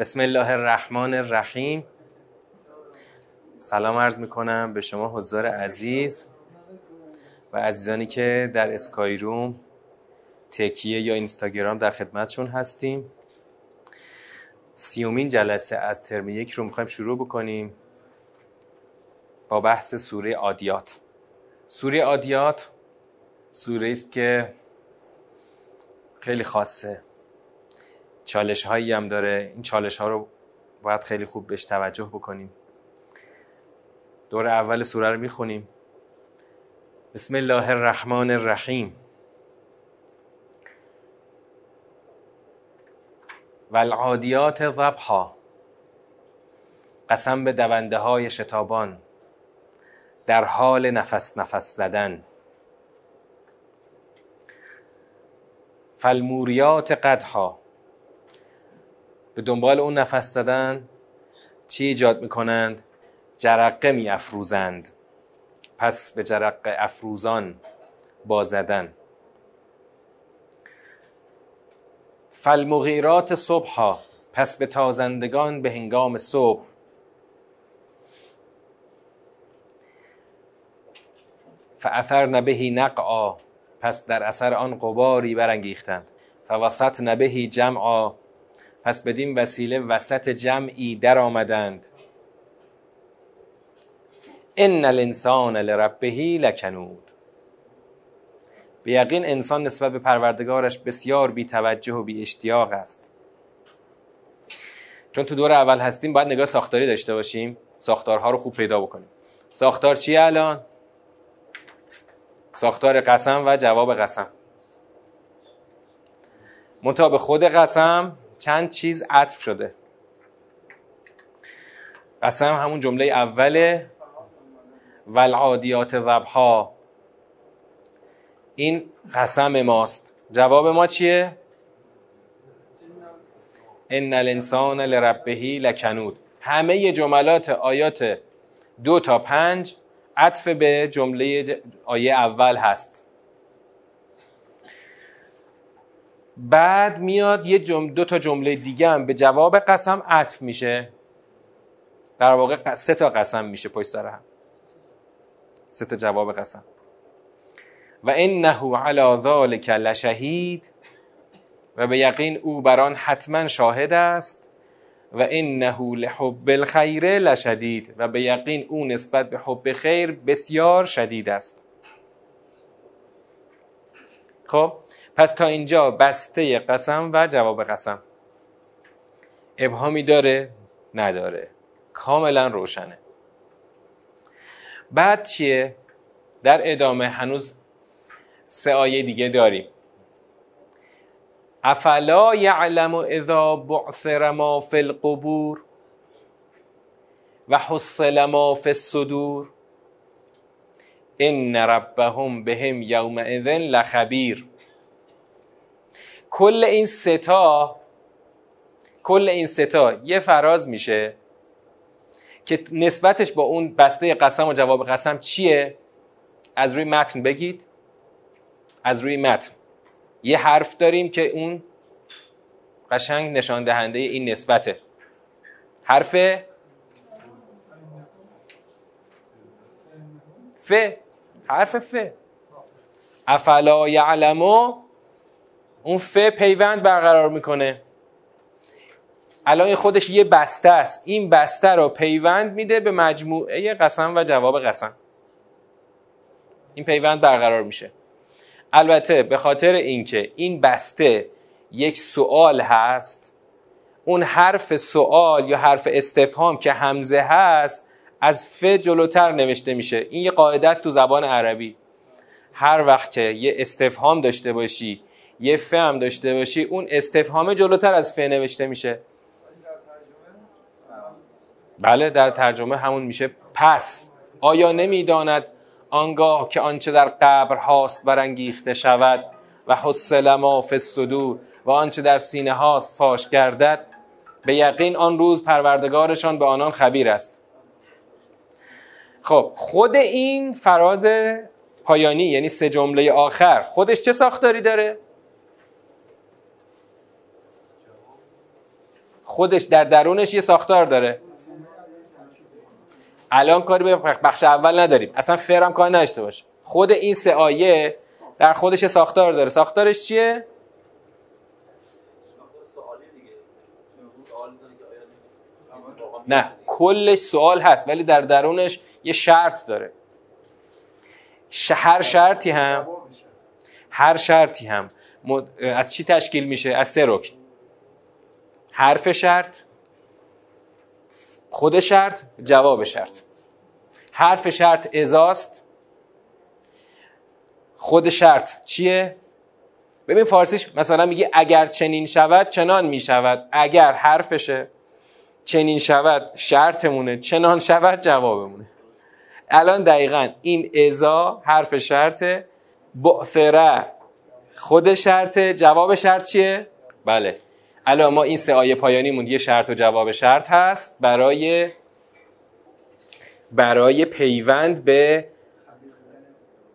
بسم الله الرحمن الرحیم. سلام عرض می‌کنم به شما حضار عزیز و عزیزانی که در اسکای روم تکیه یا اینستاگرام در خدمتشون هستیم. سیومین جلسه از ترم یک رو می‌خوایم شروع بکنیم با بحث سوره آدیات. سوره آدیات سوره است که خیلی خاصه. چالش هایی هم داره. این چالش ها رو باید خیلی خوب بهش توجه بکنیم. دور اول سوره رو می‌خونیم. بسم الله الرحمن الرحیم. والعادیات ضبحا قسم به دونده های شتابان. در حال نفس نفس زدن. فالموریات قدها به دنبال اون نفس زدن چی ایجاد می‌کنند؟ جرقه می افروزند پس به جرقه افروزان با زدن. فالمغیرات صبحا پس به تازندگان به هنگام صبح. فاثر نبهی نقعا پس در اثر آن قباری برانگیختند. فوسط نبهی جمعا پس بدین وسیله وسط جمعی در آمدند. ان الانسان لربه لکنود. به یقین انسان نسبت به پروردگارش بسیار بی توجه و بی اشتیاق است. چون تو دور اول هستیم باید نگاه ساختاری داشته باشیم. ساختارها رو خوب پیدا بکنیم. ساختار چیه الان؟ ساختار قسم و جواب قسم. به خود قسم چند چیز عطف شده. قسم همون جمله اوله والعادیات ضبحا. این قسم ماست. جواب ما چیه؟ ان الانسان لربه لکنود. همه جملات آیات دو تا پنج عطف به جمله آیه اول هست. بعد میاد یه جمله دو تا جمله دیگه هم به جواب قسم عطف میشه. در واقع سه تا قسم میشه پشت سر هم. سه تا جواب قسم. و انه علی ذلک لشهید. و به یقین او بران حتما شاهد است. و انه لحب الخیر لشدید. و به یقین او نسبت به حب خیر بسیار شدید است. خب؟ پس تا اینجا بسته قسم و جواب قسم. ابهامی داره؟ نداره. کاملا روشنه. بعد چیه؟ در ادامه هنوز سه آیه دیگه داریم. افلا یعلم اذا بعثر ما فی القبور و حصل ما فی الصدور. ان ربهم بهم یومئذ لخبیر. کل این ستا کل این ستا یه فراز میشه که نسبتش با اون بسته قسم و جواب قسم چیه؟ از روی متن بگید. از روی متن. یه حرف داریم که اون قشنگ نشان دهنده این نسبته. حرف ف. حرف ف. افلا یعلمو اون ف پیوند برقرار می‌کنه. الان این خودش یه بسته است. این بسته رو پیوند میده به مجموعه قسم و جواب قسم. این پیوند برقرار میشه. البته به خاطر اینکه این بسته یک سوال هست اون حرف سوال یا حرف استفهام که همزه هست از ف جلوتر نوشته میشه. این یه قاعده است تو زبان عربی. هر وقت که یه استفهام داشته باشی یه ف هم داشته باشی اون استفهام جلوتر از ف نوشته میشه. بله در ترجمه همون میشه پس. آیا نمی‌داند آنگاه که آنچه در قبر هاست برانگیخته شود و حسل ما فی و آنچه در سینه هاست فاش گردد؟ به یقین آن روز پروردگارشان به آنان خبیر است. خب خود این فراز پایانی یعنی سه جمله آخر خودش چه ساختاری داره؟ خودش در درونش یه ساختار داره. الان کاری به بخش اول نداریم. اصلا فرم کار نداشته باشه. خود این سه آیه در خودش ساختار داره. ساختارش چیه؟ نه کلش سوال هست ولی در درونش یه شرط داره. هر شرطی هم هر شرطی هم از چی تشکیل میشه؟ از سه رکن. حرف شرط خود شرط جواب شرط. حرف شرط ازاست. خود شرط چیه؟ ببین فارسیش مثلا میگه اگر چنین شود چنان می‌شود. اگر حرفشه چنین شود شرطمونه چنان شود جوابمونه. الان دقیقا این ازا حرف شرطه بعثره خود شرطه جواب شرط چیه؟ بله. الان ما این سه آیه پایانیمون یه شرط و جواب شرط هست برای برای پیوند به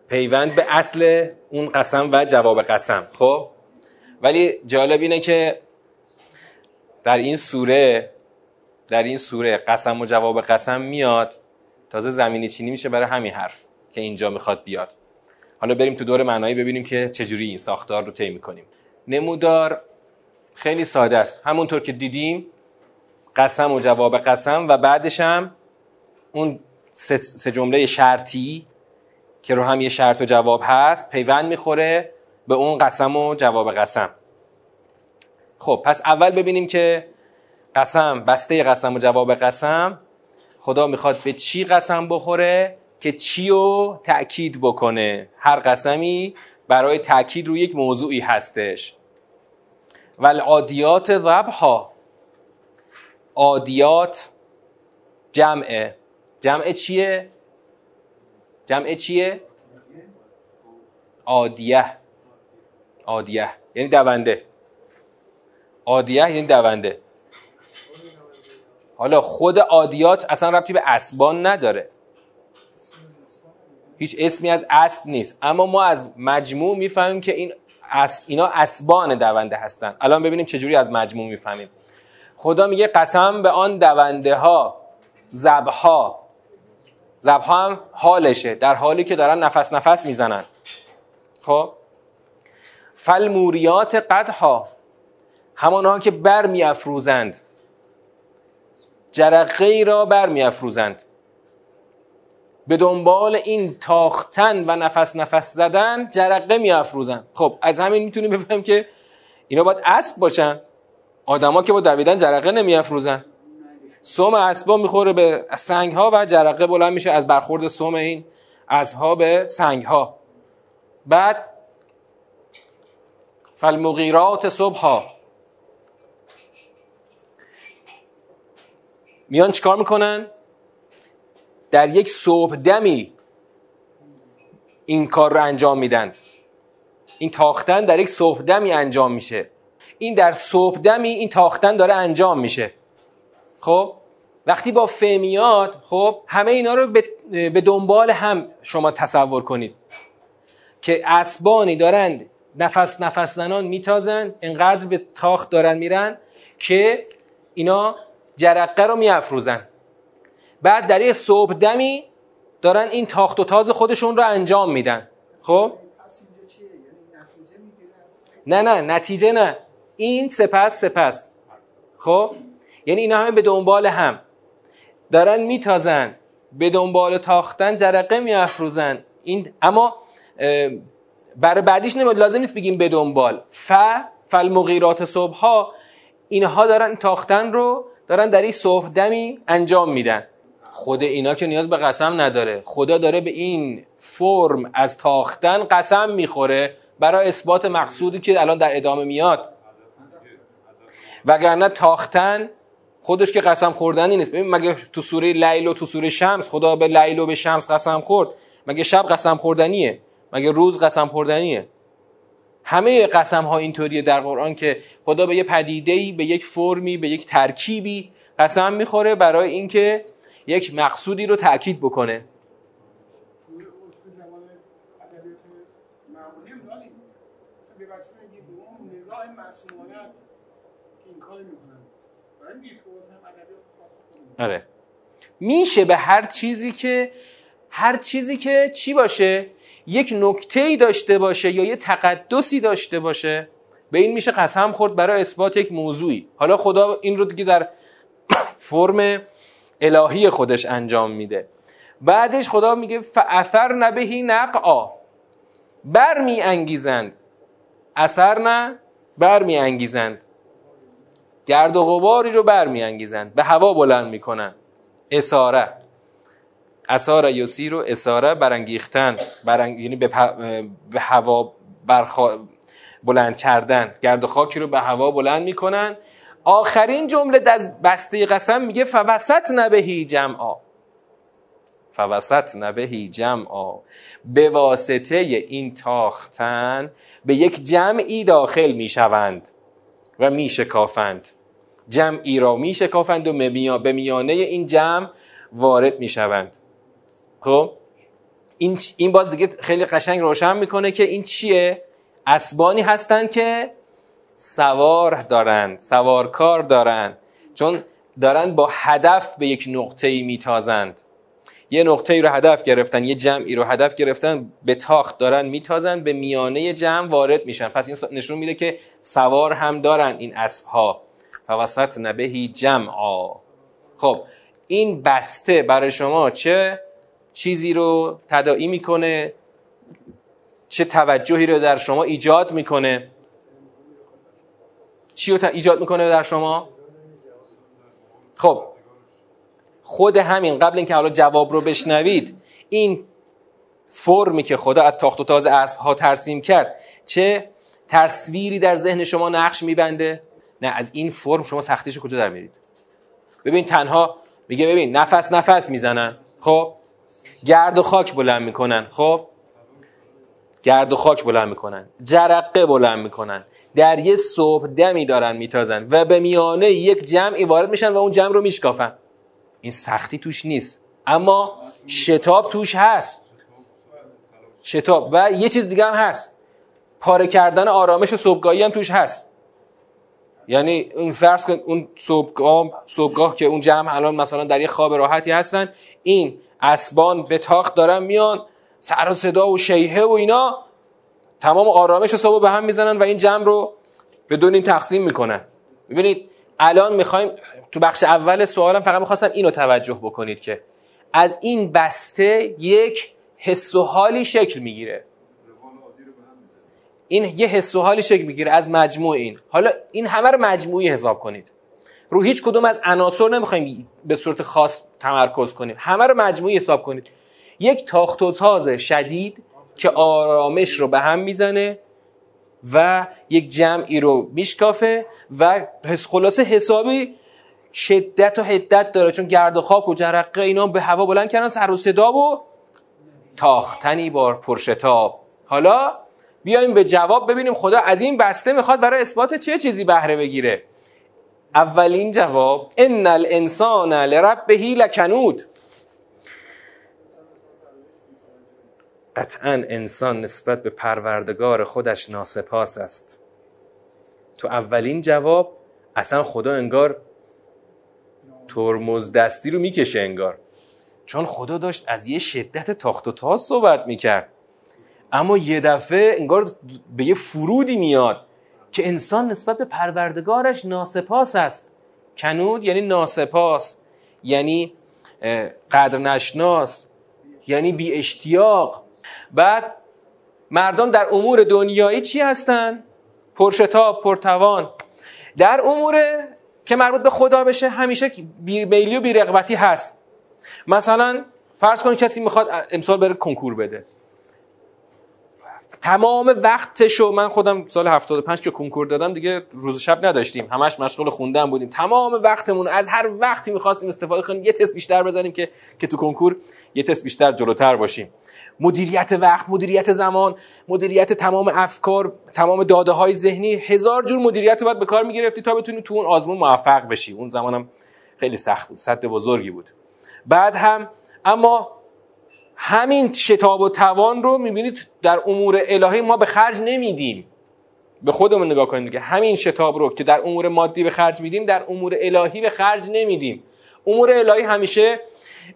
پیوند به اصل اون قسم و جواب قسم. خب؟ ولی جالب اینه که در این سوره در این سوره قسم و جواب قسم میاد تازه زمینی چینی میشه برای همین حرف که اینجا می‌خواد بیاد. حالا بریم تو دور معنایی ببینیم که چجوری این ساختار رو طی می‌کنیم. نمودار خیلی ساده است. همونطور که دیدیم قسم و جواب قسم و بعدش هم اون سه جمله شرطی که رو هم یه شرط و جواب هست پیوند می‌خوره به اون قسم و جواب قسم. خب پس اول ببینیم که قسم بسته قسم و جواب قسم خدا می‌خواد به چی قسم بخوره که چی رو تأکید بکنه. هر قسمی برای تأکید روی یک موضوعی هستش. و العادیات ضبها عادیات جمعه. جمع چیه؟ جمع چیه؟ عادیه. عادیه. یعنی دونده. عادیه یعنی دونده. حالا خود عادیات اصلا ربطی به اسبان نداره. هیچ اسمی از اسب نیست. اما ما از مجموع می‌فهمیم که این اس... اینا اسبان دونده هستن. الان ببینیم چجوری از مجموع می‌فهمیم. خدا میگه قسم به آن دونده ها زبها. زبها هم حالشه در حالی که دارن نفس نفس می‌زنن. خب؟ فالموریات قدها همانها که بر میافروزند جرقه را بر میافروزند به دنبال این تاختن و نفس نفس زدن جرقه میافروزن. خب از همین می‌تونیم بفهمیم که اینا باید اسب باشن. آدما که با دویدن جرقه نمیافروزن. سوم اسبا می‌خوره به سنگ ها و جرقه بلند میشه از برخورد سوم این اسبها به سنگ ها بعد فالمغیرات صبح میان چیکار می‌کنن؟ در یک صبح دمی این کار رو انجام میدن. این تاختن در یک صبح دمی انجام میشه. این در صبح دمی این تاختن داره انجام میشه. خب؟ وقتی با فمیاد خب همه اینا رو به دنبال هم شما تصور کنید. که اسبانی دارند نفس نفس زنان میتازن انقدر به تاخت دارن میرن که اینا جرقه رو میافروزن. بعد در یه صبح دمی دارن این تاخت و تاز خودشون رو انجام میدن. خب؟ نه نه نتیجه نه. این سپس سپس. خب؟ یعنی اینا همه به دنبال هم. دارن میتازن. به دنبال تاختن جرقه میافروزن. این اما برای بعدیش نمید لازم نیست بگیم به دنبال. ف فالمغیرات صبح ها اینها دارن تاختن رو دارن در این صبح دمی انجام میدن. خود اینا که نیاز به قسم نداره. خدا داره به این فرم از تاختن قسم می‌خوره برای اثبات مقصودی که الان در ادامه میاد. وگرنه تاختن خودش که قسم خوردنی نیست. ببین مگه تو سوره لیل و تو سوره شمس خدا به لیل و به شمس قسم خورد؟ مگه شب قسم خوردنیه؟ مگه روز قسم خوردنیه؟ همه قسم ها اینطوریه در قرآن که خدا به یه پدیده به یک فرمی به یک ترکیبی قسم می‌خوره برای اینکه یک مقصودی رو تاکید بکنه. آره. میشه به هر چیزی که هر چیزی که چی باشه؟ یک نکته ای داشته باشه یا یه تقدسی داشته باشه. به این میشه قسم خورد برای اثبات یک موضوعی. حالا خدا این رو دیگه در فرم الهی خودش انجام میده. بعدش خدا میگه فاثر نبهی نقعا. بر می انگیزند اثر نه بر می انگیزند گرد و غباری رو بر می انگیزند به هوا بلند می‌کنن اساره. اساره یسی رو اساره برانگیختن. برنگ... یعنی به, به هوا برخوا... بلند کردن. گرد و خاکی رو به هوا بلند می‌کنن. آخرین جمله از بسته قسم میگه فوسط نبهی جمعا. فوسط نبهی جمعا. به واسطه این تاختن به یک جمعی داخل می‌شوند و میشکافند. جمعی را میشکافند و به میانه این جمع وارد می‌شوند. خب؟ این, این باز دیگه خیلی قشنگ روشن می‌کنه که این چیه؟ اسبانی هستند که سوار دارند سوارکار دارند. چون دارند با هدف به یک نقطه ای میتازند. یه نقطه ای رو هدف گرفتن یه جمعی رو هدف گرفتن به تاخت دارن میتازن به میانه جمع وارد میشن. پس این نشون میده که سوار هم دارن این اسب ها فوسط نبهی جمعا. خب این بسته برای شما چه چیزی رو تداعی می‌کنه؟ چه توجهی رو در شما ایجاد می‌کنه؟ چی رو ایجاد می‌کنه در شما؟ خب. خود همین قبل اینکه حالا جواب رو بشنوید این فرمی که خدا از تاخت و تاز اسب ها ترسیم کرد چه تصویری در ذهن شما نقش میبنده؟ نه از این فرم شما سختیش کجا در میرید ببین تنها میگه ببین نفس نفس می‌زنن خب؟ گرد و خاک بلند می‌کنن خب؟ گرد و خاک بلند می‌کنن جرقه بلند می‌کنن. در یه صبح دمی دارن میتازن و به میانه یک جمعی وارد میشن و اون جمع رو میشکافن. این سختی توش نیست. اما شتاب توش هست. شتاب. و یه چیز دیگه هم هست. پاره کردن آرامش و صبحگاهی هم توش هست. یعنی اون فرض کن اون صبحگاه صبحگاه که اون جمع الان مثلا در یه خواب راحتی هستن این اسبان به تاخت دارن میان سر و صدا و شیهه و اینا تمام آرامش صبح به هم می‌زنن و این جمع رو به دو تقسیم می‌کنن. ببینید الان می‌خوایم تو بخش اول سوالم فقط می‌خواستم اینو توجه بکنید که از این بسته یک حس و حالی شکل می‌گیره. این یه حس و حالی شکل می‌گیره از مجموع این. حالا این همه رو مجموعی حساب کنید. رو هیچ کدوم از عناصر نمی‌خوایم به صورت خاص تمرکز کنیم. همه رو مجموعی حساب کنید. یک تاخت و تاز شدید که آرامش رو به هم می‌زنه و یک جمعی رو میشکافه و خلاصه حسابی شدت و حدت داره چون گرد و خاک و جرقه اینا به هوا بلند کردن سر و صدا و تاختنی بار پرشتاب. حالا بیایم به جواب ببینیم خدا از این بسته می‌خواد برای اثبات چه چیزی بهره بگیره. اولین جواب ان الانسان لربه لکنود. قطعا انسان نسبت به پروردگار خودش ناسپاس است. تو اولین جواب اصلا خدا انگار ترمز دستی رو می‌کشه انگار. چون خدا داشت از یه شدت تاخت و تاز صحبت می‌کرد. اما یه دفعه انگار به یه فرودی میاد که انسان نسبت به پروردگارش ناسپاس است. کنود یعنی ناسپاس یعنی قدر نشناس یعنی بی اشتیاق بعد مردم در امور دنیایی چی هستن؟ پرشتاب، پرتوان. در امور که مربوط به خدا بشه همیشه بیمیلی و بیرغبتی هست. مثلا فرض کنید کسی می‌خواد امسال بره کنکور بده. تمام وقتشو من خودم سال 75 که کنکور دادم دیگه روز شب نداشتیم. همش مشغول خوندن بودیم. تمام وقتمون از هر وقتی می‌خواستیم استفاده کنیم یه تست بیشتر بزنیم که که تو کنکور یه تست بیشتر جلوتر باشیم. مدیریت وقت مدیریت زمان مدیریت تمام افکار تمام داده های ذهنی هزار جور مدیریت رو باید به کار می‌گرفتی تا بتونی تو اون آزمون موفق بشی. اون زمانم خیلی سخت بود صد بزرگی بود. بعد هم اما همین شتاب و توان رو می‌بینید در امور الهی ما به خرج نمیدیم. به خودمون نگاه کنیم که همین شتاب رو که در امور مادی به خرج میدیم در امور الهی به خرج نمیدیم. امور الهی همیشه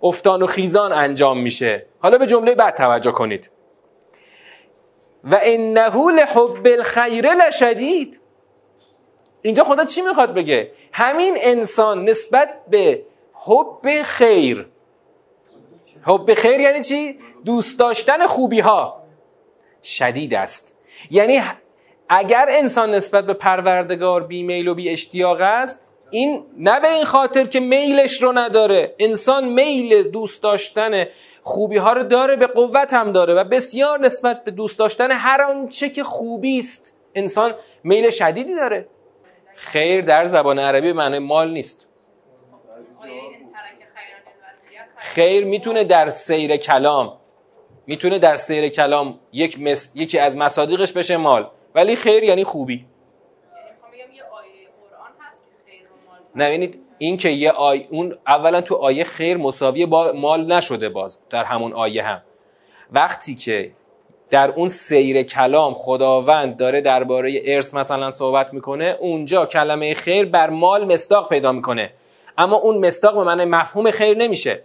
افتان و خیزان انجام میشه. حالا به جمله بعد توجه کنید. و انه لحب الخیر لشدید. اینجا خدا چی می‌خواد بگه؟ همین انسان نسبت به حب خیر. حب خیر یعنی چی؟ دوست داشتن خوبی ها شدید است. یعنی اگر انسان نسبت به پروردگار بی میل و بی اشتیاق است این نه به این خاطر که میلش رو نداره. انسان میل دوست داشتن خوبی ها رو داره به قوت هم داره و بسیار نسبت به دوست داشتن هر آنچه که خوبی است. انسان میل شدیدی داره. خیر در زبان عربی معنی مال نیست. خیر می‌تونه در سیر کلام می‌تونه در سیر کلام یک مس... یکی از مصادیقش بشه مال. ولی خیر یعنی خوبی. نه ببینید این که یه آی... اون اولا تو آیه خیر مساوی با مال نشده باز در همون آیه هم. وقتی که در اون سیر کلام خداوند داره درباره ارث مثلا صحبت می‌کنه اونجا کلمه خیر بر مال مستاق پیدا می‌کنه. اما اون مستاق به معنی مفهوم خیر نمیشه.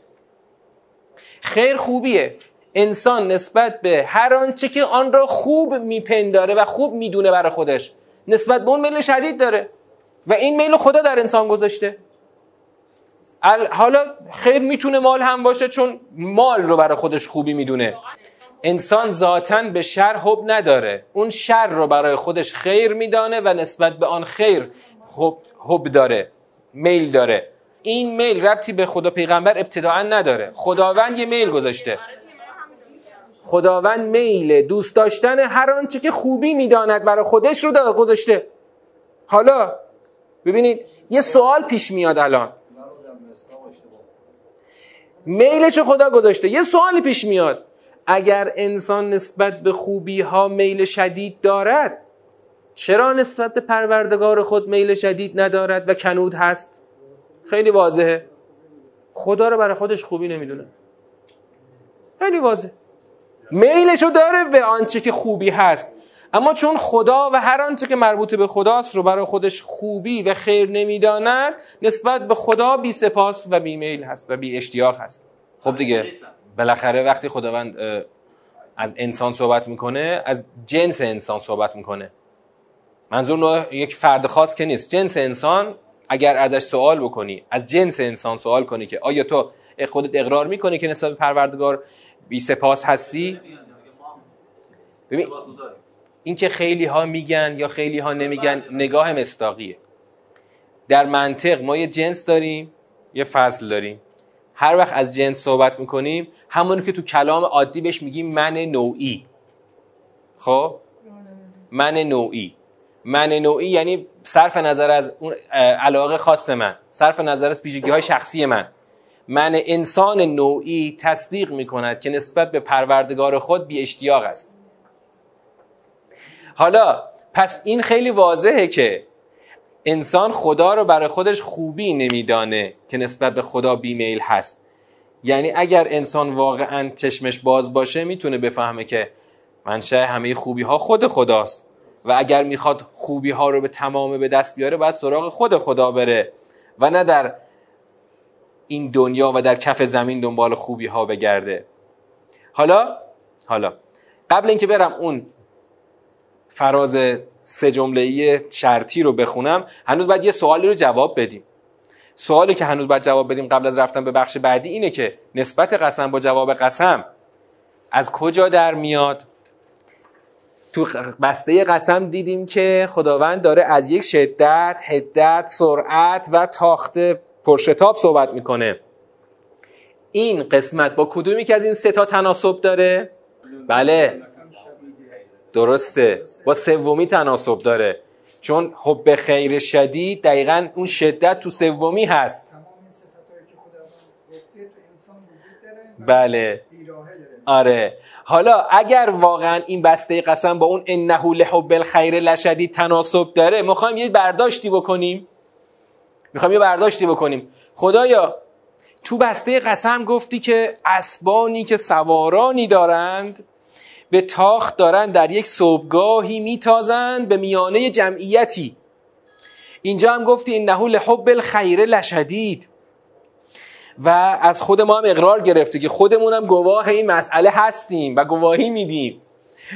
خیر خوبیه. انسان نسبت به هر آنچه که آن را خوب میپنداره و خوب می‌دونه برای خودش نسبت به اون میل شدید داره. و این میل خدا در انسان گذاشته. حالا خیر می‌تونه مال هم باشه چون مال رو برای خودش خوبی می‌دونه. انسان ذاتا به شر حب نداره. اون شر رو برای خودش خیر میدانه و نسبت به آن خیر حب, حب داره میل داره. این میل ربطی به خدا پیغمبر ابتداعا نداره. خداوند یه میل گذاشته. خداوند میل دوست داشتن هر آنچه که خوبی می‌داند برای خودش رو گذاشته. حالا ببینید یه سوال پیش میاد الان. میلش خدا گذاشته. یه سوالی پیش میاد. اگر انسان نسبت به خوبی ها میل شدید دارد چرا نسبت به پروردگار خود میل شدید ندارد و کنود هست؟ خیلی واضحه. خدا رو برای خودش خوبی نمی‌دونه. خیلی واضح میلشو داره به آنچه که خوبی هست. اما چون خدا و هر آنچه که مربوط به خداست رو برای خودش خوبی و خیر نمی‌داند نسبت به خدا بی سپاس و بی میل هست و بی اشتیاق هست. خب دیگه بالاخره وقتی خداوند از انسان صحبت می‌کنه از جنس انسان صحبت می‌کنه. منظور یک فرد خاص که نیست. جنس انسان اگر ازش سوال بکنی از جنس انسان سوال کنی که آیا تو خودت اقرار می‌کنی که نسبت پروردگار بی سپاس هستی؟ ببین این که خیلی ها میگن یا خیلی ها نمیگن نگاه مستاقیه در منطق ما یه جنس داریم یه فصل داریم. هر وقت از جنس صحبت می‌کنیم همونی که تو کلام عادی بهش میگیم من نوعی. خب؟ من نوعی. من نوعی یعنی صرف نظر از اون علاقه خاص من. صرف نظر از ویژگی های شخصی من. من انسان نوعی تصدیق می‌کند که نسبت به پروردگار خود بی اشتیاق است. حالا پس این خیلی واضحه که انسان خدا رو برای خودش خوبی نمیدانه که نسبت به خدا بیمیل هست. یعنی اگر انسان واقعا چشمش باز باشه می‌تونه بفهمه که منشه همه خوبی ها خود خداست. و اگر می‌خواد خوبی ها رو به تمام به دست بیاره باید سراغ خود خدا بره. و نه در این دنیا و در کف زمین دنبال خوبی ها بگرده. حالا حالا قبل اینکه برم اون فراز سه جمله شرطی رو بخونم. هنوز باید یه سوالی رو جواب بدیم. سوالی که هنوز باید جواب بدیم قبل از رفتن به بخش بعدی اینه که نسبت قسم با جواب قسم از کجا در میاد؟ تو بسته قسم دیدیم که خداوند داره از یک شدت، هدت، سرعت و تاخت پرشتاب صحبت می‌کنه. این قسمت با کدومی که از این سه تا تناسب داره؟ بله. درسته. با سومی تناسب داره. چون حب خیر شدید دقیقا اون شدت تو سومی هست. بله. آره. حالا اگر واقعا این بسته قسم با اون انه لحب الخیر لشدید تناسب داره می‌خوایم یه برداشتی بکنیم. می‌خوایم یه برداشتی بکنیم. خدایا تو بسته قسم گفتی که اسبانی که سوارانی دارند به تاخت دارن در یک صبحگاهی میتازند به میانه جمعیتی. اینجا هم گفتی انه لحب الخیر لشدید. و از خود ما هم اقرار گرفته که خودمون هم گواه این مسئله هستیم و گواهی میدیم.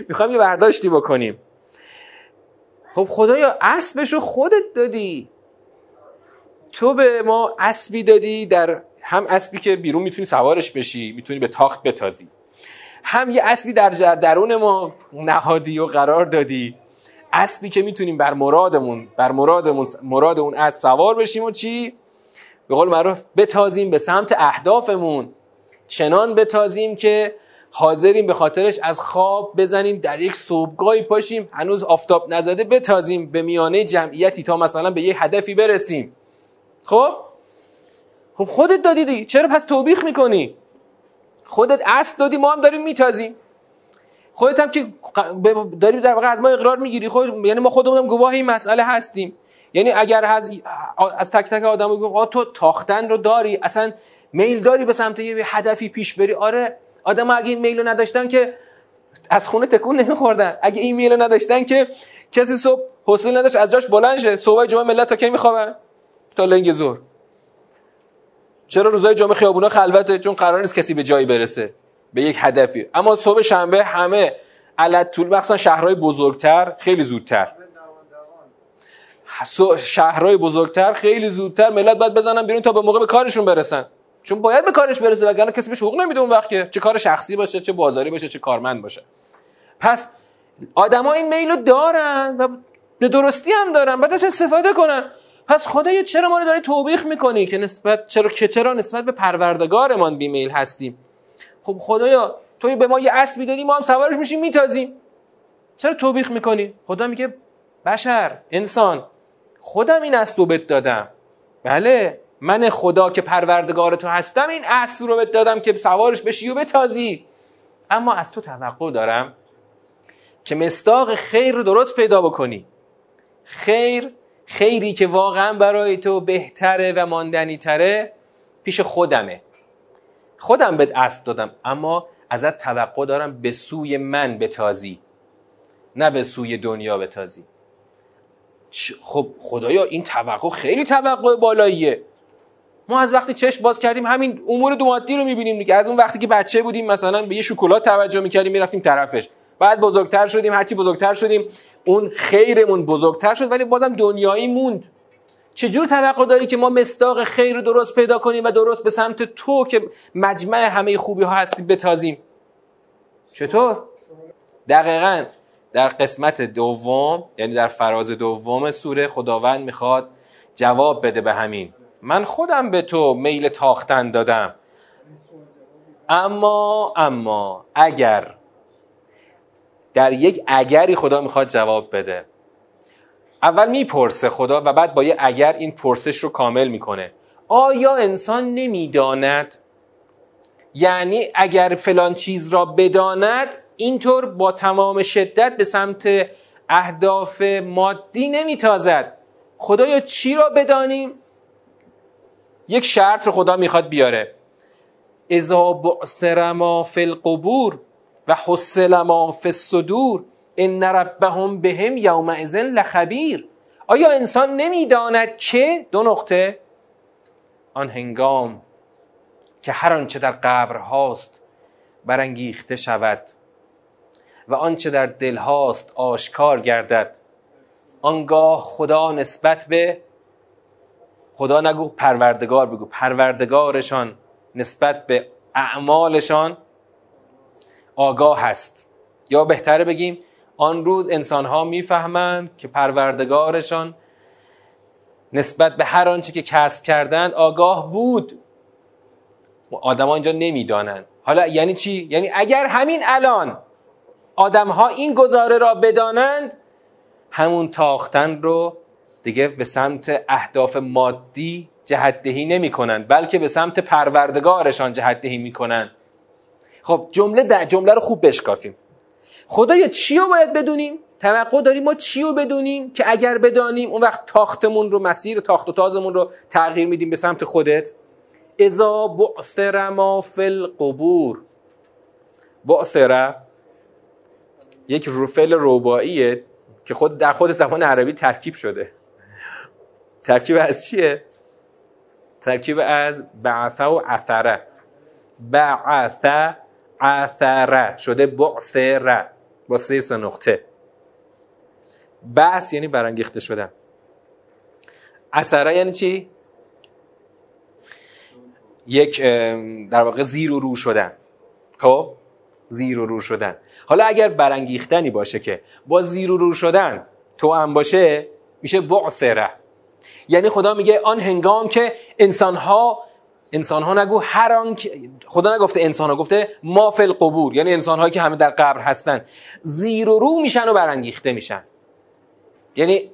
می‌خوایم یه برداشتی بکنیم. خب خدایا اسبشو خودت دادی. تو به ما اسبی دادی در هم اسبی که بیرون می‌تونی سوارش بشی می‌تونی به تاخت بتازی. هم یه اسبی در درون ما نهادی و قرار دادی. اسبی که می‌تونیم بر مرادمون بر مرادمون مراد اون اسب سوار بشیم و چی؟ به قول معروف بتازیم به سمت اهدافمون. چنان بتازیم که حاضریم به خاطرش از خواب بزنیم در یک صبحگاهی پاشیم هنوز آفتاب نزده بتازیم به میانه جمعیتی تا مثلا به یه هدفی برسیم. خب؟ خب خودت دادی دی چرا پس توبیخ می‌کنی؟ خودت اسب دادی ما هم داریم میتازیم. خودت هم که داری در واقع از ما اقرار می‌گیری. خود یعنی ما خودمونم گواه این مسئله هستیم. یعنی اگر از از تک تک آدم بگم تو تاختن رو داری اصلا میل داری به سمت یه هدفی پیش بری؟ آره. آدم اگه این میل رو نداشتن که از خونه تکون نمیخوردن. اگه این میل رو نداشتن که کسی صبح حوصله نداشت از جاش بلند شه صبح جمعه ملت تا کی میخوابن؟ تا لنگ زور. چرا روزای جمعه خیابونا خلوته؟ چون قرار نیست کسی به جایی برسه. به یک هدفی. اما صبح شنبه همه علت طول مخصوصا شهرهای بزرگتر خیلی زودتر. شهرهای بزرگتر خیلی زودتر ملت باید بزنن بیرون تا به موقع به کارشون برسن. چون باید به کارش برسه وگرنه کسی بهش حقوق نمیده اون وقت که چه کار شخصی باشه چه بازاری باشه چه کارمند باشه. پس آدما این میلو دارن و به درستی هم دارن باید استفاده کنن. پس خدایا چرا ما رو داری توبیخ می‌کنی که نسبت چرا که چرا نسبت به پروردگارمان بیمیل هستیم؟ خب خدایا توی به ما یه اسبی دادی ما هم سوارش میشیم میتازیم. چرا توبیخ می‌کنی؟ خدا میگه بشر انسان خودم این اسب رو بهت دادم. بله من خدا که پروردگار تو هستم این اسب رو بهت دادم که سوارش بشی و بتازی. اما از تو توقع دارم که مستاق خیر رو درست پیدا بکنی. خیر خیری که واقعا برای تو بهتره و ماندنی تره پیش خودمه. خودم بهت اسب دادم اما ازت توقع دارم به سوی من بتازی نه به سوی دنیا بتازی. خب خدایا این توقع خیلی توقع بالاییه. ما از وقتی چشم باز کردیم همین امور دو مادی رو می‌بینیم دیگه. از اون وقتی که بچه بودیم مثلا به یه شکلات توجه می‌کردیم می‌رفتیم طرفش. بعد بزرگتر شدیم هرچی بزرگتر شدیم اون خیرمون بزرگتر شد ولی بازم دنیایی موند. چجور توقع داری که ما مصداق خیر رو درست پیدا کنیم و درست به سمت تو که مجمع همه خوبی ها هستی بتازیم؟ چطور؟ دقیقا در قسمت دوم یعنی در فراز دوم سوره خداوند می‌خواد جواب بده به همین. من خودم به تو میل تاختن دادم. اما اما اگر در یک اگری خدا می‌خواد جواب بده. اول می‌پرسه خدا و بعد با یه اگر این پرسش رو کامل می‌کنه. آیا انسان نمی‌داند؟ یعنی اگر فلان چیز را بداند اینطور با تمام شدت به سمت اهداف مادی نمیتازد. خدایا چی را بدانیم؟ یک شرط رو خدا می‌خواد بیاره. اذا بعثر ما فی القبور. و حصل ما فی الصدور ان ربهم بهم یومئذ لخبیر. آیا انسان نمی‌داند که دو نقطه آن هنگام که هر آنچه در قبر هاست برانگیخته شود و آنچه در دل هاست آشکار گردد آنگاه خدا نسبت به خدا نگو پروردگار بگو پروردگارشان نسبت به اعمالشان آگاه هست. یا بهتره بگیم آن روز ها می‌فهمند که پروردگارشان نسبت به هر آنچه که کسب کردند آگاه بود. آدم اینجا نمی‌دانند. حالا یعنی چی؟ یعنی اگر همین الان آدم ها این گزاره را بدانند همون تاختن رو دیگه به سمت اهداف مادی جهدهی نمی کنند بلکه به سمت پروردگارشان جهدهی می کنند خب جمله جمله رو خوب بشکافیم. خدایا چی رو باید بدونیم؟ توقع داریم ما چی رو بدونیم که اگر بدانیم اون وقت تاختمون رو مسیر تاخت و تازمون رو تغییر میدیم به سمت خودت؟ اذا بعثر ما فی القبور. بعثر یک روفل رباعیه که خود در خود زبان عربی ترکیب شده. ترکیب از چیه؟ ترکیب از بعثه و اثره بعث اثره شده بعثره با سه سه نقطه. بعث یعنی برانگیخته شدن. اثره یعنی چی؟ یک در واقع زیر و رو شدن. خب؟ زیر و رو شدن. حالا اگر برانگیختنی باشه که با زیر و رو شدن تو هم باشه میشه بعثره یعنی خدا میگه آن هنگام که انسان ها انسان ها نگو هر آن خدا نگفته انسان ها گفته ما فی القبور یعنی انسان هایی که همه در قبر هستن. زیر و رو میشن و برانگیخته میشن. یعنی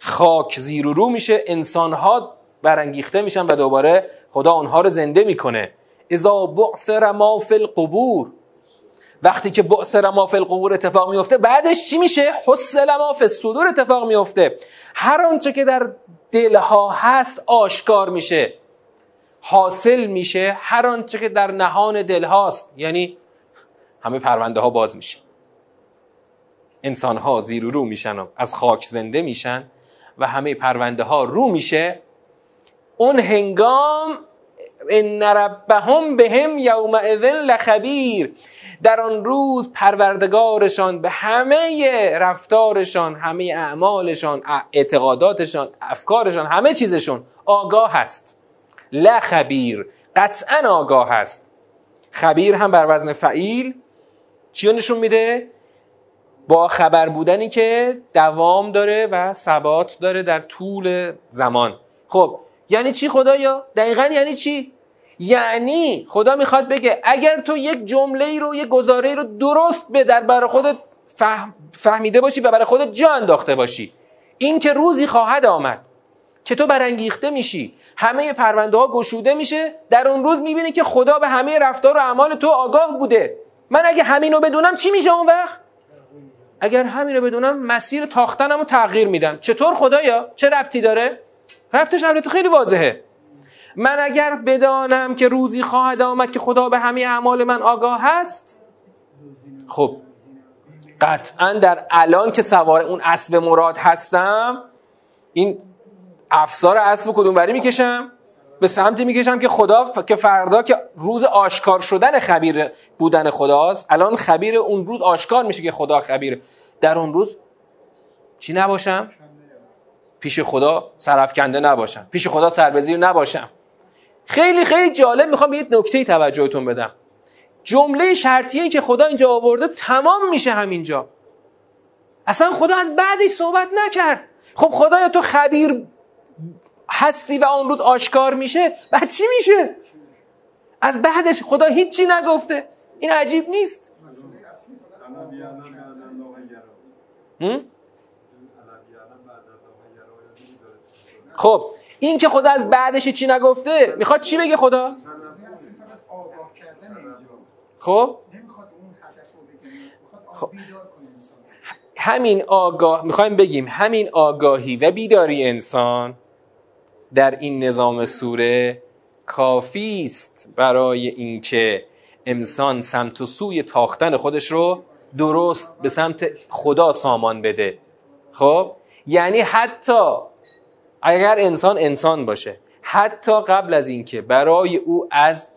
خاک زیر و رو میشه انسان ها برانگیخته میشن و دوباره خدا اونها رو زنده می‌کنه. اذا بعثر ما فی القبور. وقتی که بعثر ما فی القبور اتفاق میفته بعدش چی میشه؟ حسل ما فی الصدور اتفاق میفته هر آنچه که در دلها هست آشکار میشه. حاصل میشه هر آنچه که در نهان دل هاست. یعنی همه پرونده ها باز میشه. انسان ها زیر و رو میشن و از خاک زنده میشن و همه پرونده ها رو میشه. اون هنگام ان ربهم بهم یومئذ لخبیر. در آن روز پروردگارشان به همه رفتارشان همه اعمالشان اعتقاداتشان افکارشان همه چیزشون آگاه هست. لخبیر قطعا آگاه هست خبیر هم بر وزن فعیل چی نشون میده؟ با خبر بودنی که دوام داره و ثبات داره در طول زمان. خب یعنی چی خدایا؟ دقیقا یعنی چی؟ یعنی خدا می‌خواد بگه اگر تو یک جمله رو یک گزاره رو درست به در برای خودت فهمیده باشی و برای خودت جا انداخته باشی. این که روزی خواهد آمد که تو برانگیخته میشی همه پرونده ها گشوده میشه در اون روز می‌بینی که خدا به همه رفتار و اعمال تو آگاه بوده. من اگه همین رو بدونم چی میشه اون وقت؟ اگر همین رو بدونم مسیر تاختنم تغییر میدم. چطور خدایا؟ چه ربطی داره؟ ربطش البته خیلی واضحه. من اگر بدانم که روزی خواهد آمد که خدا به همه اعمال من آگاه هست خب قطعا در الان که سوار اون اسب مراد هستم این افسار اسب کدوم بری می‌کشم؟ به سمتی می‌کشم که خدا که فردا که روز آشکار شدن خبیر بودن خداست الان خبیر اون روز آشکار میشه که خدا خبیر. در اون روز چی نباشم؟ پیش خدا سرفکنده نباشم. پیش خدا سربزیر نباشم. خیلی خیلی جالب می‌خوام به یه نکته توجهتون بدم. جمله شرطیه که خدا اینجا آورده تمام میشه همینجا. اصلا خدا از بعدش صحبت نکرد. خب خدایا تو خبیر هستی و آن روز آشکار میشه بعد چی میشه؟ از بعدش خدا هیچی نگفته. این عجیب نیست. خب این که خدا از بعدش چی نگفته می‌خواد چی بگه خدا؟ خب؟ خب. همین آگاه می‌خوایم بگیم همین آگاهی و بیداری انسان در این نظام سوره کافی است برای اینکه انسان سمت و سوی تاختن خودش رو درست به سمت خدا سامان بده. خب؟ یعنی حتی اگر انسان انسان باشه حتی قبل از اینکه برای او از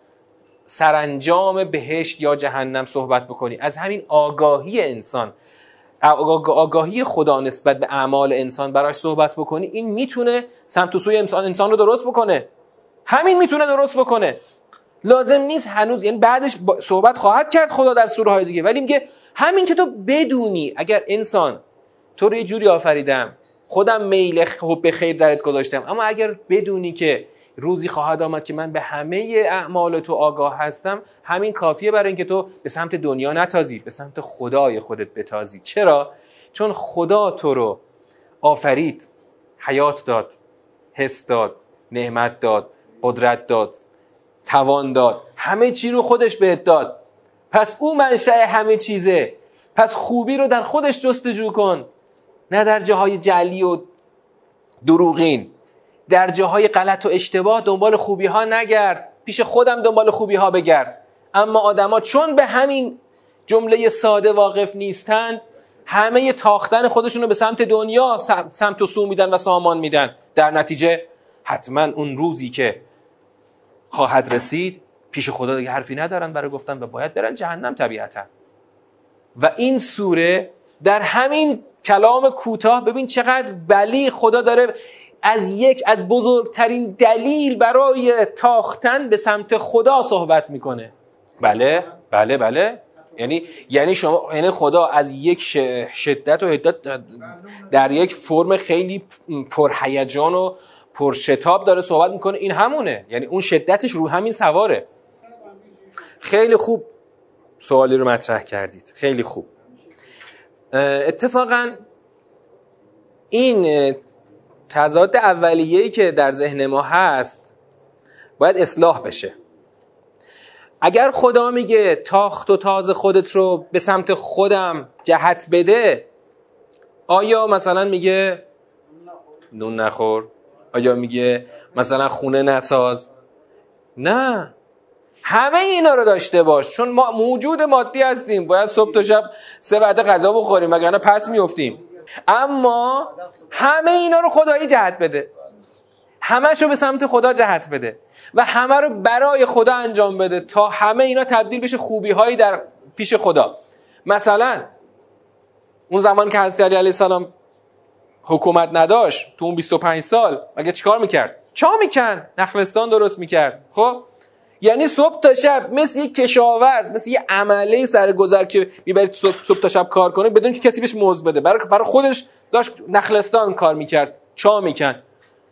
سرانجام بهشت یا جهنم صحبت بکنی از همین آگاهی انسان آگاهی خدا نسبت به اعمال انسان براش صحبت بکنی این می‌تونه سمت و سوی انسان انسان رو درست بکنه. همین می‌تونه درست بکنه. لازم نیست هنوز یعنی بعدش صحبت خواهد کرد خدا در سوره های دیگه. ولی میگه همین که تو بدونی اگر انسان تو رو یه جوری آفریدم خودم میل به خیر درت گذاشتم اما اگر بدونی که روزی خواهد آمد که من به همه اعمال تو آگاه هستم. همین کافیه برای اینکه تو به سمت دنیا نتازی به سمت خدای خودت بتازی. چرا؟ چون خدا تو رو آفرید حیات داد حس داد نعمت داد قدرت داد توان داد. همه چی رو خودش بهت داد. پس او منشأ همه چیزه. پس خوبی رو در خودش جستجو کن. نه در جاهای جلی و دروغین. در جاهای غلط و اشتباه دنبال خوبی ها نگرد. پیش خودم دنبال خوبی ها بگرد. اما آدما چون به همین جمله ساده واقف نیستند همه تاختن خودشون به سمت دنیا سمت و سو میدن و سامان میدن. در نتیجه حتما اون روزی که خواهد رسید پیش خدا دیگه حرفی ندارن برای گفتن و باید برن جهنم طبیعتا. و این سوره در همین کلام کوتاه ببین چقدر بلی خدا داره از یک از بزرگترین دلیل برای تاختن به سمت خدا صحبت می‌کنه. بله بله بله. یعنی یعنی شما یعنی خدا از یک شدت و حدت در یک فرم خیلی پرهیجان و پرشتاب داره صحبت می‌کنه. این همونه. یعنی اون شدتش رو همین سواره. خیلی خوب سوالی رو مطرح کردید. خیلی خوب. اتفاقا این تضاد اولیه‌ای که در ذهن ما هست باید اصلاح بشه. اگر خدا میگه تاخت و تاز خودت رو به سمت خودم جهت بده آیا مثلا میگه نون نخور؟ آیا میگه مثلا خونه نساز؟ نه. همه اینا رو داشته باش چون ما موجود مادی هستیم. باید صبح تا شب سه وعده غذا بخوریم وگرنه پس میفتیم اما همه اینا رو خدایی جهت بده. همش رو به سمت خدا جهت بده. و همه رو برای خدا انجام بده تا همه اینا تبدیل بشه خوبی هایی در پیش خدا. مثلا اون زمان که حضرت علی علیه السلام حکومت نداشت تو اون 25 سال مگه چیکار می‌کرد؟ چا میکن نخلستان درست می‌کرد. خب؟ یعنی صبح تا شب مثل یک کشاورز مثل یه عمله سرگذر که می‌برید صبح, صبح تا شب کار کنه بدون که کسی بهش موز بده. برای برای خودش داشت نخلستان کار می‌کرد چا میکن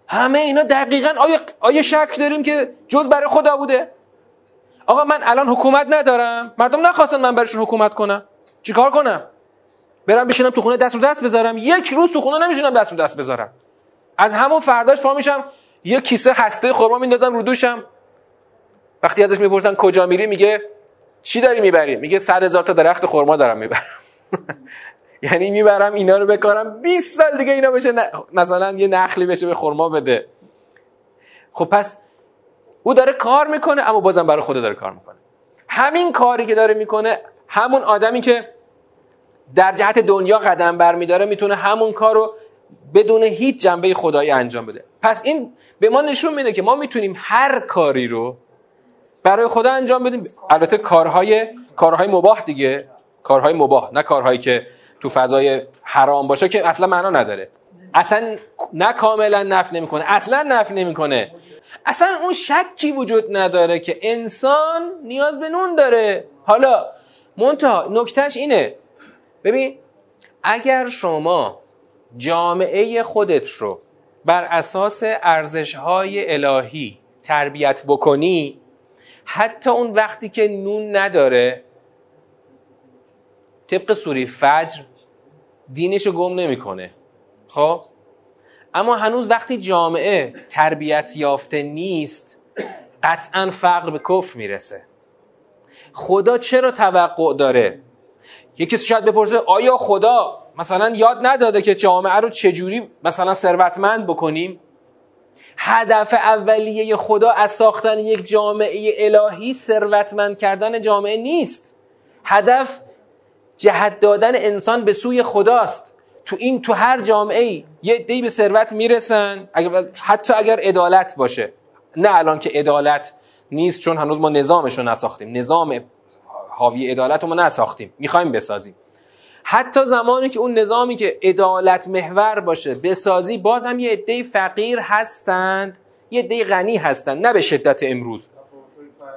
همه اینا دقیقا آیا, آیا شک داریم که جز برای خدا بوده؟ آقا من الان حکومت ندارم. مردم نخواستن من برشون حکومت کنم. چیکار کنم؟ برم بشینم تو خونه دست رو دست بذارم. یک روز تو خونه نمیشونم دست رو دست بذارم. از همون فرداش پا میشم یه کیسه هسته خورما میندازم رو دوشم. وقتی ازش می‌پرسن کجا میری میگه چی داری می‌بری؟ میگه صد هزار تا درخت خورما دارم می‌برم. یعنی می‌برم اینا رو بکارم 20 سال دیگه اینا بشه مثلا یه نخلی بشه به خورما بده. خب پس او داره کار می‌کنه اما بازم برای خدا داره کار می‌کنه. همین کاری که داره می‌کنه همون آدمی که در جهت دنیا قدم برمیداره می‌تونه همون کار رو بدون هیچ جنبه خدایی انجام بده. پس این به ما نشون میده که ما می‌تونیم هر کاری رو برای خدا انجام بدیم. البته کارهای کارهای مباح دیگه. کارهای مباح نه کارهایی که تو فضای حرام باشه که اصلا معنا نداره. اصلا نه کاملا نف نمی‌کنه اصلا نف نمی‌کنه. اصلا اون شکی وجود نداره که انسان نیاز به نون داره. حالا منتها نکتهش اینه. ببین اگر شما جامعه خودت رو بر اساس ارزش های الهی تربیت بکنی حتی اون وقتی که نون نداره طبق سوری فجر دینش رو گم نمی‌کنه. خب؟ اما هنوز وقتی جامعه تربیت یافته نیست قطعا فقر به کفر می‌رسه. خدا چرا توقع داره؟ یکی شاید بپرسه آیا خدا مثلا یاد نداده که جامعه رو چجوری مثلا ثروتمند بکنیم؟ هدف اولیه خدا از ساختن یک جامعه الهی ثروتمند کردن جامعه نیست. هدف جهت دادن انسان به سوی خداست. تو این تو هر جامعه یه دی به ثروت می‌رسن. حتی اگر عدالت باشه. نه الان که عدالت نیست چون هنوز ما نظامش رو نساختیم. نظام حاوی عدالت رو ما نساختیم. می‌خوایم بسازیم. حتی زمانی که اون نظامی که عدالت محور باشه بسازی باز هم یه عده فقیر هستند یه عده غنی هستند نه به شدت امروز.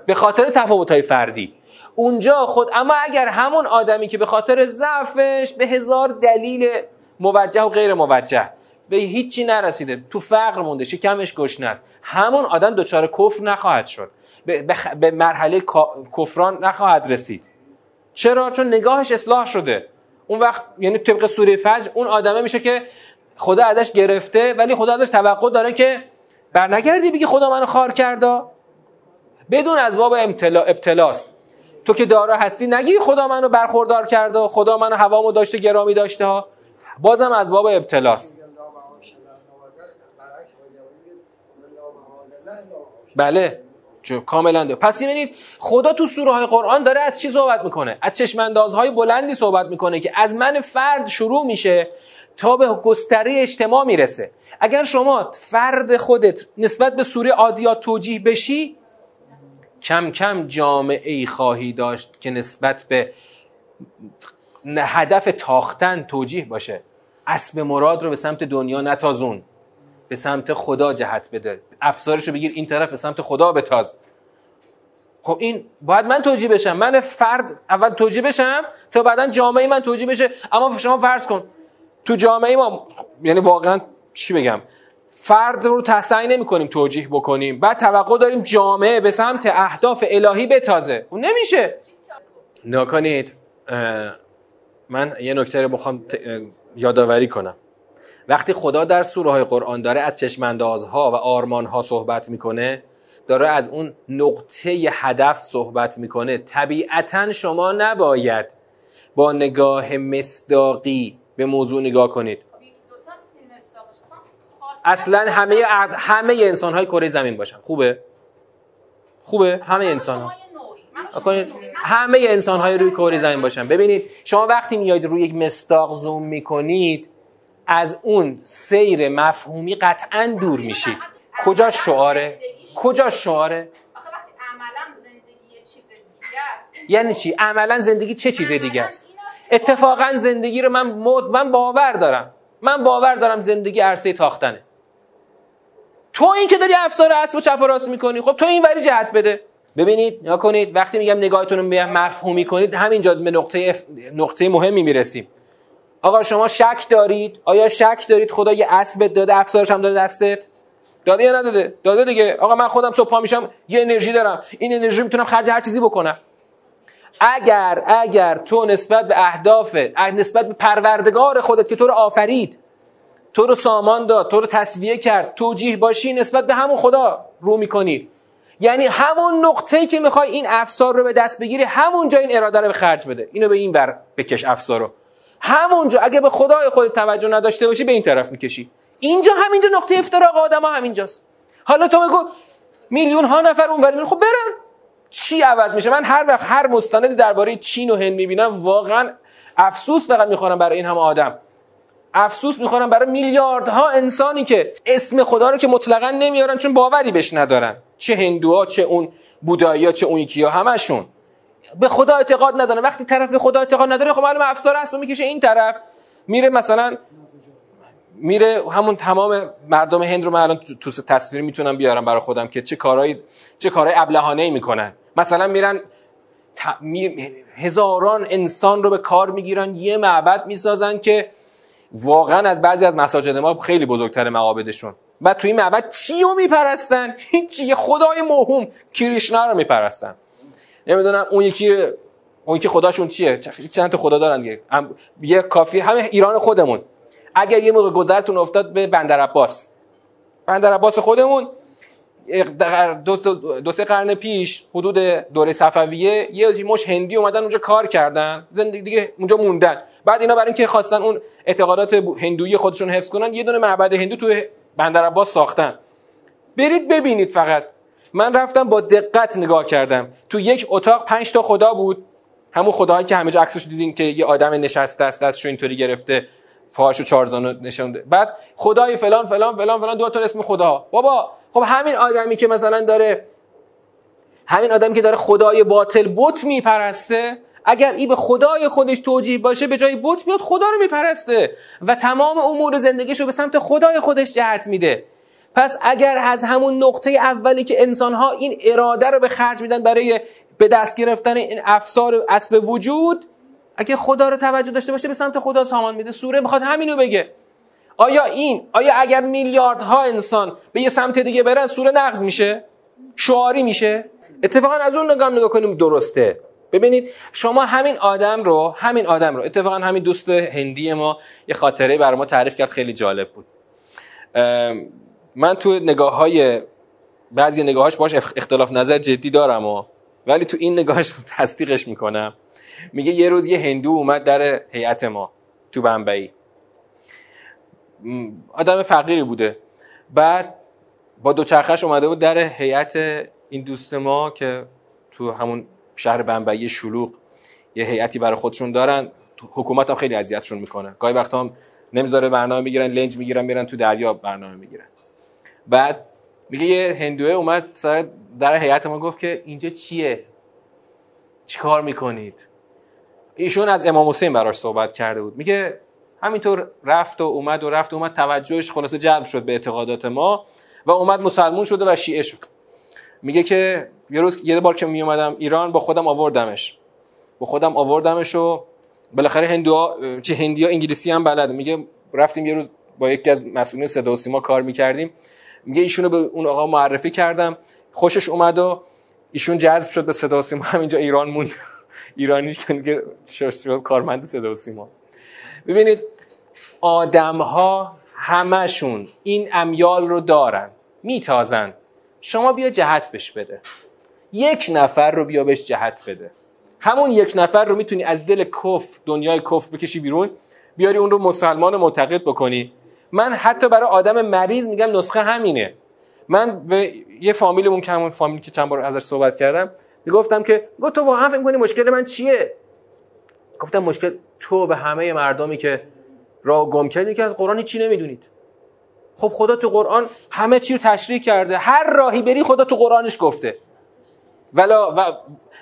به خاطر تفاوت‌های فردی. اونجا خود اما اگر همون آدمی که به خاطر ضعفش به هزار دلیل موجه و غیر موجه به هیچی نرسیده تو فقر مونده شکمش گشنه است همون آدم دچار کفر نخواهد شد. به مرحله کفران نخواهد رسید. چرا؟ چون نگاهش اصلاح شده. اون وقت یعنی طبق سوره فجر اون آدمه میشه که خدا ازش گرفته ولی خدا ازش توقع داره که برنگردی بگی خدا منو خار کردا. بدون از باب ابتلا تو که دارا هستی نگی خدا منو برخوردار کرده خدا منو هوامو داشته گرامی داشته ها. بازم از باب ابتلاست. بله. کاملا ده. پس ببینید خدا تو سوره های قرآن داره از چی صحبت می‌کنه؟ از چشماندازهای بلندی صحبت می‌کنه که از من فرد شروع میشه تا به گستره اجتماع می‌رسه. اگر شما فرد خودت نسبت به سوره عادیات توجیه بشی کم کم جامعه ای خواهی داشت که نسبت به هدف تاختن توجیه باشه. اسب مراد رو به سمت دنیا نتازون. به سمت خدا جهت بده. افسارش رو بگیر این طرف به سمت خدا بتاز. خب این باید من توجیه بشم. من فرد اول توجیه بشم تا بعدا جامعه من توجیه بشه. اما شما فرض کن تو جامعه ما یعنی واقعا چی بگم؟ فرد رو تصحیح نمی کنیم توجیه بکنیم. بعد توقع داریم جامعه به سمت اهداف الهی بتازه. اون نمیشه. نکنید من یه نکته رو بخوام یادآوری کنم. وقتی خدا در سوره های قرآن داره از چشماندازها و آرمانها صحبت می‌کنه داره از اون نقطه هدف صحبت می‌کنه. طبیعتا شما نباید با نگاه مصداقی به موضوع نگاه کنید. اصلا همه همه انسان های کره زمین باشن. خوبه؟ خوبه؟ همه انسان ها همه انسان های روی کره زمین باشن. ببینید شما وقتی میاید روی یک مستاق زوم می‌کنید از اون سیر مفهومی قطعا دور میشید. کجا شعاره؟ کجا شعاره؟ یعنی چی؟ عملا زندگی چه چیز دیگه است؟ اتفاقا زندگی رو من من باور دارم. من باور دارم زندگی عرصه تاختنه. تو این که داری افسار اسب و چپ و راست می‌کنی خب تو این وری جهت بده. ببینید یا کنید وقتی میگم نگاهتون رو مفهومی کنید همینجا به نقطه نقطه مهمی می‌رسیم. آقا شما شک دارید؟ آیا شک دارید خدا یه اسب داده افسارش هم داده دستت؟ داده یا نداده؟ داده دیگه. آقا من خودم صبح میشم یه انرژی دارم. این انرژی می‌تونم خرج هر چیزی بکنم. اگر اگر تو نسبت به اهداف نسبت به پروردگار خودت که تو رو آفرید تو رو سامان داد تو رو تصویه کرد توجیه باشی نسبت به همون خدا رو می‌کنی. یعنی همون نقطه که می‌خوای این افسار رو به دست بگیری همونجا این اراده رو به خرج بده. اینو به این ور بکش افسار رو همونجا اگه به خدای خود توجه نداشته باشی به این طرف می‌کشی. اینجا همینجا نقطه افتراق آدم ها همینجاست. حالا تو بگو میلیون ها نفر اون خب برن. چی عوض میشه؟ من هر وقت هر مستندی درباره چین و هند می‌بینم واقعا افسوس فقط می‌خورم برای این همه آدم. افسوس می‌خورم برای میلیاردها انسانی که اسم خدا رو که مطلقا نمیارن چون باوری بهش ندارن. چه هندوها چه اون بودایی چه اون یکی ها همشون به خدا اعتقاد ندارن وقتی طرف به خدا اعتقاد نداره خب معلومه افسار هست می‌کشه این طرف. میره مثلا میره همون تمام مردم هند رو من الان تو تصویر می‌تونم بیارم برای خودم که چه کارهای چه کارهای ابلهانه ای می‌کنن. مثلا میرن هزاران انسان رو به کار می‌گیرن یه معبد می‌سازن که واقعا از بعضی از مساجد ما خیلی بزرگتر معابدشون بعد توی معبد چی رو میپرستن؟ هیچ یه خدای موهوم کریشنا رو میپرستن. نمی‌دونم اون یکی اون که خداشون چیه؟ چند تا خدا دارن دیگه. یه کافی همه ایران خودمون. اگر یه موقع گذرتون افتاد به بندر عباس. بندر عباس خودمون. دو, سه قرن پیش حدود دوره صفویه یه مش هندی اومدن اونجا کار کردن. زندگی دیگه اونجا موندن. بعد اینا برای اینکه خواستن اون اعتقادات هندویی خودشون حفظ کنن یه دونه معبد هندو تو بندر عباس ساختن. برید ببینید فقط. من رفتم با دقت نگاه کردم. تو یک اتاق پنج تا خدا بود. همون خداهایی که همه جا عکسش دیدین که یه آدم نشسته است دستشو اینطوری گرفته پاهاشو چارزانو نشونده بعد خدای فلان فلان فلان فلان دو تا اسم خدا. بابا خب همین آدمی که مثلا داره همین آدمی که داره خدای باطل بت میپرسته اگر ای به خدای خودش توجیه باشه به جای بت میاد خدا رو میپرسته. و تمام امور زندگیش رو به سمت خدای خودش جهت میده. پس اگر از همون نقطه اولی که انسانها این اراده رو به خرج میدن برای به دست گرفتن این افسار اسب وجود اگه خدا رو توجه داشته باشه به سمت خدا سامان میده. سوره بخواد همینو بگه. آیا این آیا اگر میلیاردها انسان به یه سمت دیگه برن سوره نقض میشه؟ شعاری میشه؟ اتفاقا از اون نگاه نگاه کنیم درسته. ببینید شما همین آدم رو همین آدم رو اتفاقا همین دوست هندی ما یه خاطره برای ما تعریف کرد خیلی جالب بود. من تو نگاه های بعضی نگاهاش باش اختلاف نظر جدی دارم و ولی تو این نگاهش تصدیقش می‌کنم. میگه یه روز یه هندو اومد در هیئت ما تو بمبئی. آدم فقیری بوده. بعد با دوچرخش اومده بود در هیئت این دوست ما که تو همون شهر بنبعی شلوغ یه هیئتی برای خودشون دارن. حکومت هم خیلی اذیتشون می‌کنه. گاهی وقتا هم نمی‌ذاره برنامه می‌گیرن لنج می‌گیرن میرن تو دریا برنامه می‌گیرن. بعد میگه یه هندوه اومد سر در هیئت ما گفت که اینجا چیه؟ چیکار می‌کنید؟ ایشون از امام حسین براش صحبت کرده بود. میگه همینطور رفت و اومد و رفت و اومد توجهش خلاصه جلب شد به اعتقادات ما و اومد مسلمون شده و شیعه شد. میگه که یه روز یه بار که می اومدم ایران با خودم آوردمش. با خودم آوردمش و بالاخره هندوها چه هندیا انگلیسی هم بلد. میگه رفتیم یه روز با یکی از مسئولین صدا و سیما کار می‌کردیم. میگه ایشونو به اون آقا معرفی کردم. خوشش اومد و ایشون جذب شد به صدا سیما. همینجا ایران موند. ایرانی که شد کارمند صدا سیما. ببینید آدم ها همشون این امیال رو دارن میتازن. شما بیا جهت بش بده. یک نفر رو بیا بهش جهت بده. همون یک نفر رو می‌تونی از دل کف دنیای کف بکشی بیرون بیاری اون رو مسلمان معتقد بکنی. من حتی برای آدم مریض میگم نسخه همینه. من به یه فامیلمون که همون فامیلی که چند بار ازش صحبت کردم می‌گفتم که گفت تو واقعا فکر کنی مشکل من چیه؟ گفتم مشکل تو و همه مردمی که راه گم کردی که از قرآن چی نمی‌دونید. خب خدا تو قرآن همه چی رو تشریح کرده. هر راهی بری خدا تو قرآنش گفته. ولا و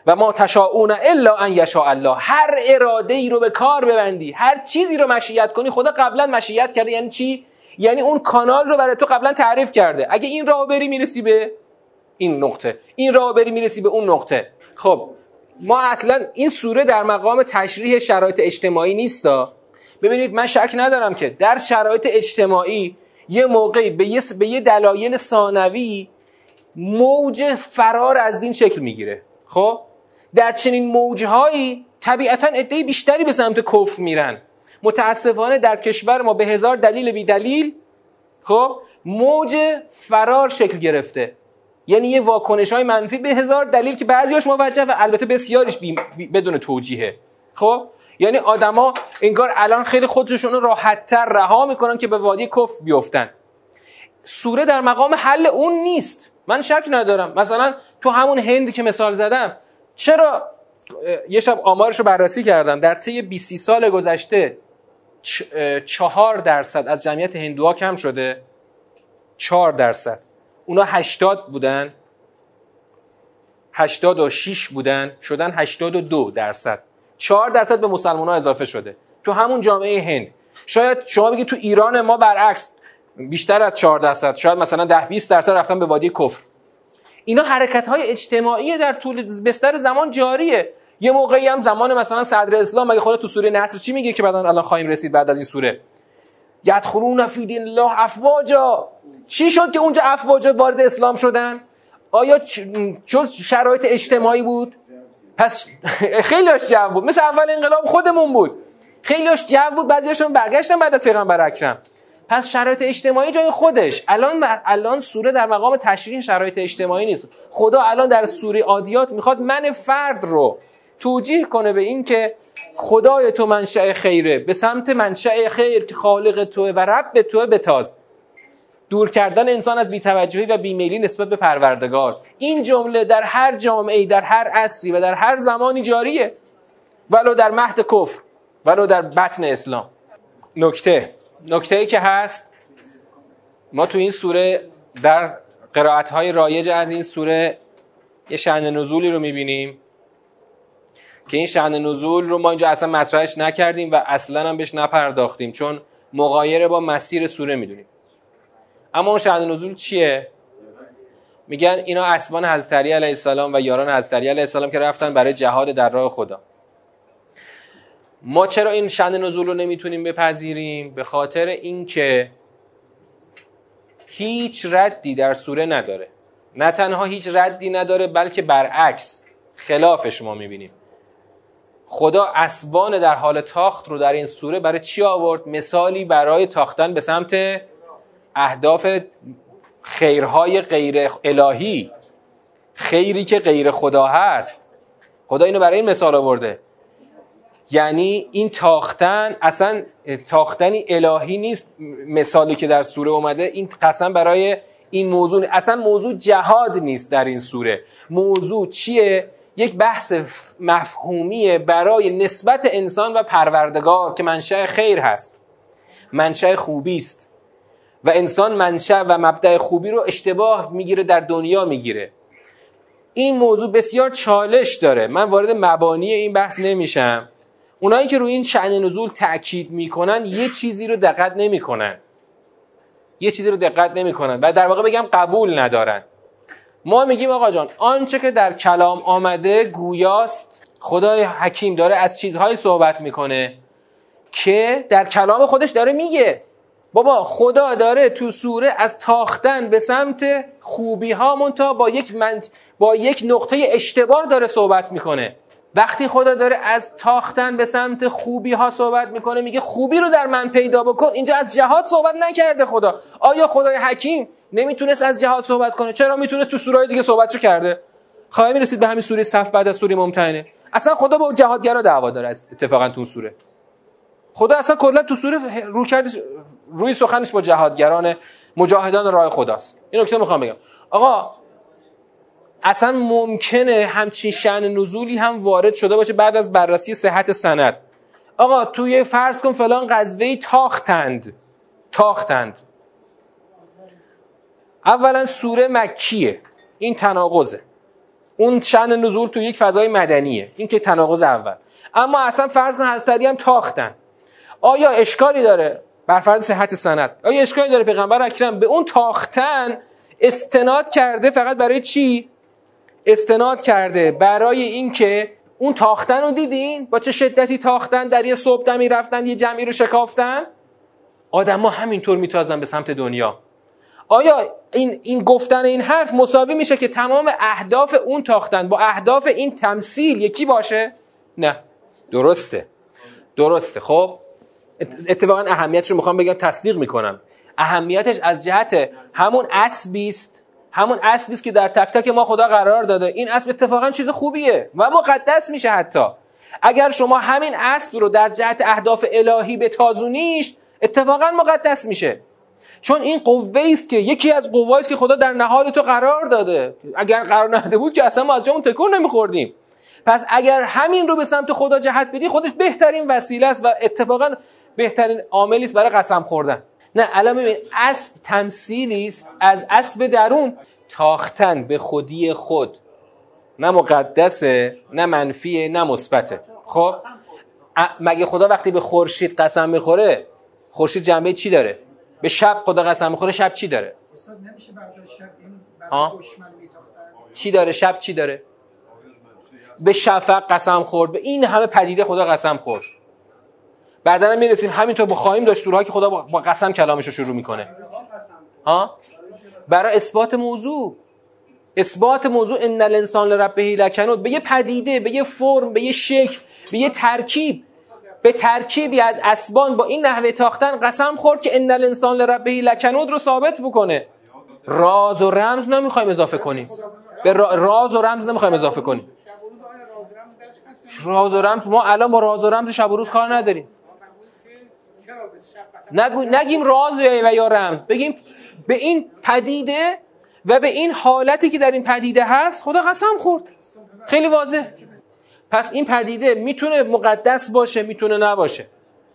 و ما تشاؤون الا ان یشاء الله. هر اراده ای رو به کار ببندی هر چیزی رو مشیت کنی خدا قبلا مشیت کرده. یعنی چی؟ یعنی اون کانال رو برای تو قبلا تعریف کرده. اگه این راه بری می‌رسی به این نقطه. این راه بری می‌رسی به اون نقطه. خب ما اصلا این سوره در مقام تشریح شرایط اجتماعی نیستا. ببینید من شک ندارم که در شرایط اجتماعی یه موقعی به یه, به یه دلایل ثانوی موج فرار از دین شکل می‌گیره. خب؟ در چنین موجهایی طبیعتا عده بیشتری به سمت کفر میرن. متاسفانه در کشور ما به هزار دلیل بی دلیل خب موج فرار شکل گرفته. یعنی یه واکنش های منفی به هزار دلیل که بعضیاش موجه و البته بسیارش بدون توجیهه. خب یعنی آدما انگار الان خیلی خودشون راحتتر رها می‌کنن که به وادی کفر بیفتن. سوره در مقام حل اون نیست. من شک ندارم. مثلا تو همون هند که مثال زدم چرا یه شب آمارش رو بررسی کردم. در طی 20 سال گذشته چهار درصد از جمعیت هندوها کم شده. چهار درصد. اونا هشتاد بودن. هشتاد و شیش بودن. شدن هشتاد و دو درصد. چهار درصد به مسلمان ها اضافه شده. تو همون جامعه هند. شاید شما بگید تو ایران ما برعکس بیشتر از 4 درصد. شاید مثلا 10 20 درصد رفتن به وادی کفر. اینا حرکت های اجتماعی در طول بستر زمان جاریه. یه موقعی هم زمان مثلا صدر اسلام مگه خدا تو سوره نصر چی میگه که بعدا الان خواهیم رسید بعد از این سوره؟ یدخلون فی دین الله افواجا. چی شد که اونجا افواجا وارد اسلام شدن؟ آیا جز شرایط اجتماعی بود؟ پس خیلیش جو بود. مثل اول انقلاب خودمون بود. خیلیش جو بود. بعضیاشون برگشتن بعد از پیغمبر اکرم. پس شرایط اجتماعی جای خودش. الان الان سوره در مقام تشریح شرایط اجتماعی نیست. خدا الان در سوره عادیات می‌خواد من فرد رو توجیه کنه به این که خدای تو منشأ خیره به سمت منشأ خیر که خالق توه و رب توه بتاز. دور کردن انسان از بیتوجهی و بیمیلی نسبت به پروردگار. این جمله در هر جامعه در هر عصری و در هر زمانی جاریه. ولو در مهد کفر ولو در بطن اسلام. نکته. نکته ای که هست ما تو این سوره در قرائت های رایج از این سوره یه شعن نزولی رو می‌بینیم که این شعن نزول رو ما اینجا اصلا مطرحش نکردیم و اصلا هم بهش نپرداختیم چون مغایره با مسیر سوره می‌دونیم. اما اون شهد نزول چیه؟ میگن اینا اسبان حضرت علی علیه السلام و یاران حضرت علی علیه السلام که رفتن برای جهاد در راه خدا. ما چرا این شأن نزول رو نمی‌تونیم بپذیریم؟ به خاطر اینکه هیچ ردی در سوره نداره. نه تنها هیچ ردی نداره بلکه برعکس خلافش ما می‌بینیم. خدا اسبان در حال تاخت رو در این سوره برای چی آورد؟ مثالی برای تاختن به سمت اهداف خیرهای غیر الهی. خیری که غیر خدا هست. خدا اینو برای این مثال آورده. یعنی این تاختن اصلا تاختنی الهی نیست مثالی که در سوره اومده. این قسم برای این موضوع اصلا موضوع جهاد نیست در این سوره. موضوع چیه؟ یک بحث مفهومی برای نسبت انسان و پروردگار که منشأ خیر هست. منشأ خوبی است. و انسان منشأ و مبدع خوبی رو اشتباه می‌گیره در دنیا می‌گیره. این موضوع بسیار چالش داره. من وارد مبانی این بحث نمیشم. اونایی که روی این شعن نزول تاکید می‌کنن یه چیزی رو دقت نمی‌کنن. یه چیزی رو دقت نمی‌کنن و در واقع بگم قبول ندارن. ما میگیم آقا جان آنچه که در کلام آمده گویاست خدای حکیم داره از چیزهایی صحبت می‌کنه که در کلام خودش داره میگه. بابا خدا داره تو سوره از تاختن به سمت خوبی ها با یک با یک نقطه اشتباه داره صحبت می‌کنه. وقتی خدا داره از تاختن به سمت خوبی ها صحبت می‌کنه میگه خوبی رو در من پیدا بکن. اینجا از جهاد صحبت نکرده خدا. آیا خدای حکیم نمی‌تونست از جهاد صحبت کنه؟ چرا می‌تونست تو سورهای دیگه صحبتشو کرده؟ خواهی می‌رسید به همین سوره صف بعد از سوره ممتحنه؟ اصلا خدا با جهادگرا دعوا داره اتفاقا تو سوره. خدا اصلا کلا تو سوره رو روی سخنش با جهادگران مجاهدان راه خداست. این نکته می‌خوام بگم. آقا اصلا ممکنه همچین شعن نزولی هم وارد شده باشه بعد از بررسی صحت سند. آقا توی فرض کن فلان غزوه تاختند. تاختند. اولا سوره مکیه. این تناقضه. اون شعن نزول تو یک فضای مدنیه. این که تناقض اول. اما اصلا فرض کن حضرت هم تاختن. آیا اشکالی داره بر فرض صحت سند؟ آیا اشکالی داره پیغمبر اکرم به اون تاختن استناد کرده فقط برای چی؟ استناد کرده برای اینکه اون تاختن رو دیدین؟ با چه شدتی تاختن؟ در یه صبح دمی رفتن یه جمعی رو شکافتن؟ آدما همینطور میتازن به سمت دنیا. آیا این, این گفتن این حرف مساوی میشه که تمام اهداف اون تاختن با اهداف این تمثیل یکی باشه؟ نه. درسته. درسته. خب اتفاقا اهمیتش رو می‌خوام بگم تصدیق می‌کنم. اهمیتش از جهت همون اسبی است همون اسبی است که در تک تک ما خدا قرار داده. این اسب اتفاقا چیز خوبیه و مقدس میشه حتی. اگر شما همین اسب رو در جهت اهداف الهی به تازونیش اتفاقا مقدس میشه. چون این قوه است که یکی از قوایی است که خدا در نهاد تو قرار داده. اگر قرار نده بود که اصلا ما از جامون تکون نمیخوردیم. پس اگر همین رو به سمت خدا جهت بدی خودش بهترین وسیله است و اتفاقا بهترین عاملی است برای قسم خوردن. نه الان ببین اسب تمثیلی است از اسب درون تاختن به خودی خود نه مقدسه نه منفیه نه مثبته. خب؟ مگه خدا وقتی به خورشید قسم می‌خوره خورشید جنبه چی داره؟ به شب خدا قسم می‌خوره شب چی داره؟ ها؟ چی داره؟ شب چی داره؟ به شفق قسم خورد به این همه پدیده خدا قسم خورد. بعدا می‌رسیم همینطور داشت سورهایی که خدا با قسم کلامش رو شروع می‌کنه. ها؟ برای اثبات موضوع. اثبات موضوع ان الانسان لربه لکنود به یه پدیده به یه فرم به یه شکل به یه ترکیب. به ترکیبی از اسبان با این نحوه تاختن قسم خورد که ان الانسان لربه لکنود رو ثابت بکنه. راز و رمز نمی‌خوایم اضافه کنیم. به راز و رمز نمی‌خوایم اضافه کنیم. راز و رمز ما الان با راز و رمز شب و روز کار نداریم. نگو نگیم راز و یا رمز. بگیم به این پدیده و به این حالتی که در این پدیده هست خدا قسم خورد. خیلی واضح. پس این پدیده می‌تونه مقدس باشه می‌تونه نباشه.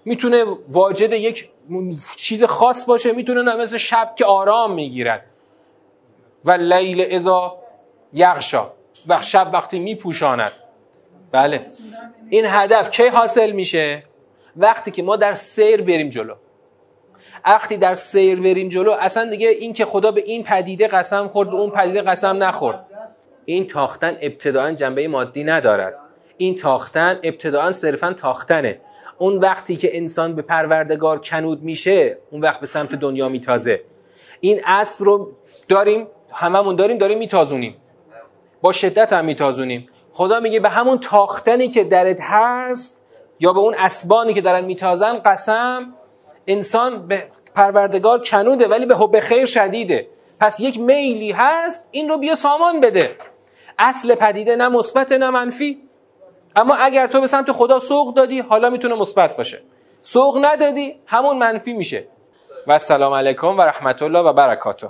می‌تونه واجد یک چیز خاص باشه می‌تونه نه مثل شب که آرام می‌گیرد. و لیل ازا یغشا. و شب وقتی میپوشاند. بله. این هدف کی حاصل میشه؟ وقتی که ما در سیر بریم جلو. وقتی در سیر بریم جلو اصلا دیگه این که خدا به این پدیده قسم خورد به اون پدیده قسم نخورد. این تاختن ابتداعا جنبه مادی ندارد. این تاختن ابتداعا صرفا تاختنه. اون وقتی که انسان به پروردگار کنود میشه اون وقت به سمت دنیا میتازه. این اسب رو داریم هممون داریم داریم میتازونیم. با شدت هم میتازونیم. خدا میگه به همون تاختنی که درت هست یا به اون اسبانی که دارن میتازن قسم انسان به پروردگار کنوده ولی به حب خیر شدیده. پس یک میلی هست این رو بیا سامان بده. اصل پدیده نه مثبت نه منفی. اما اگر تو به سمت خدا سوق دادی حالا می‌تونه مثبت باشه. سوق ندادی همون منفی میشه. و السلام علیکم و رحمت الله و برکاته.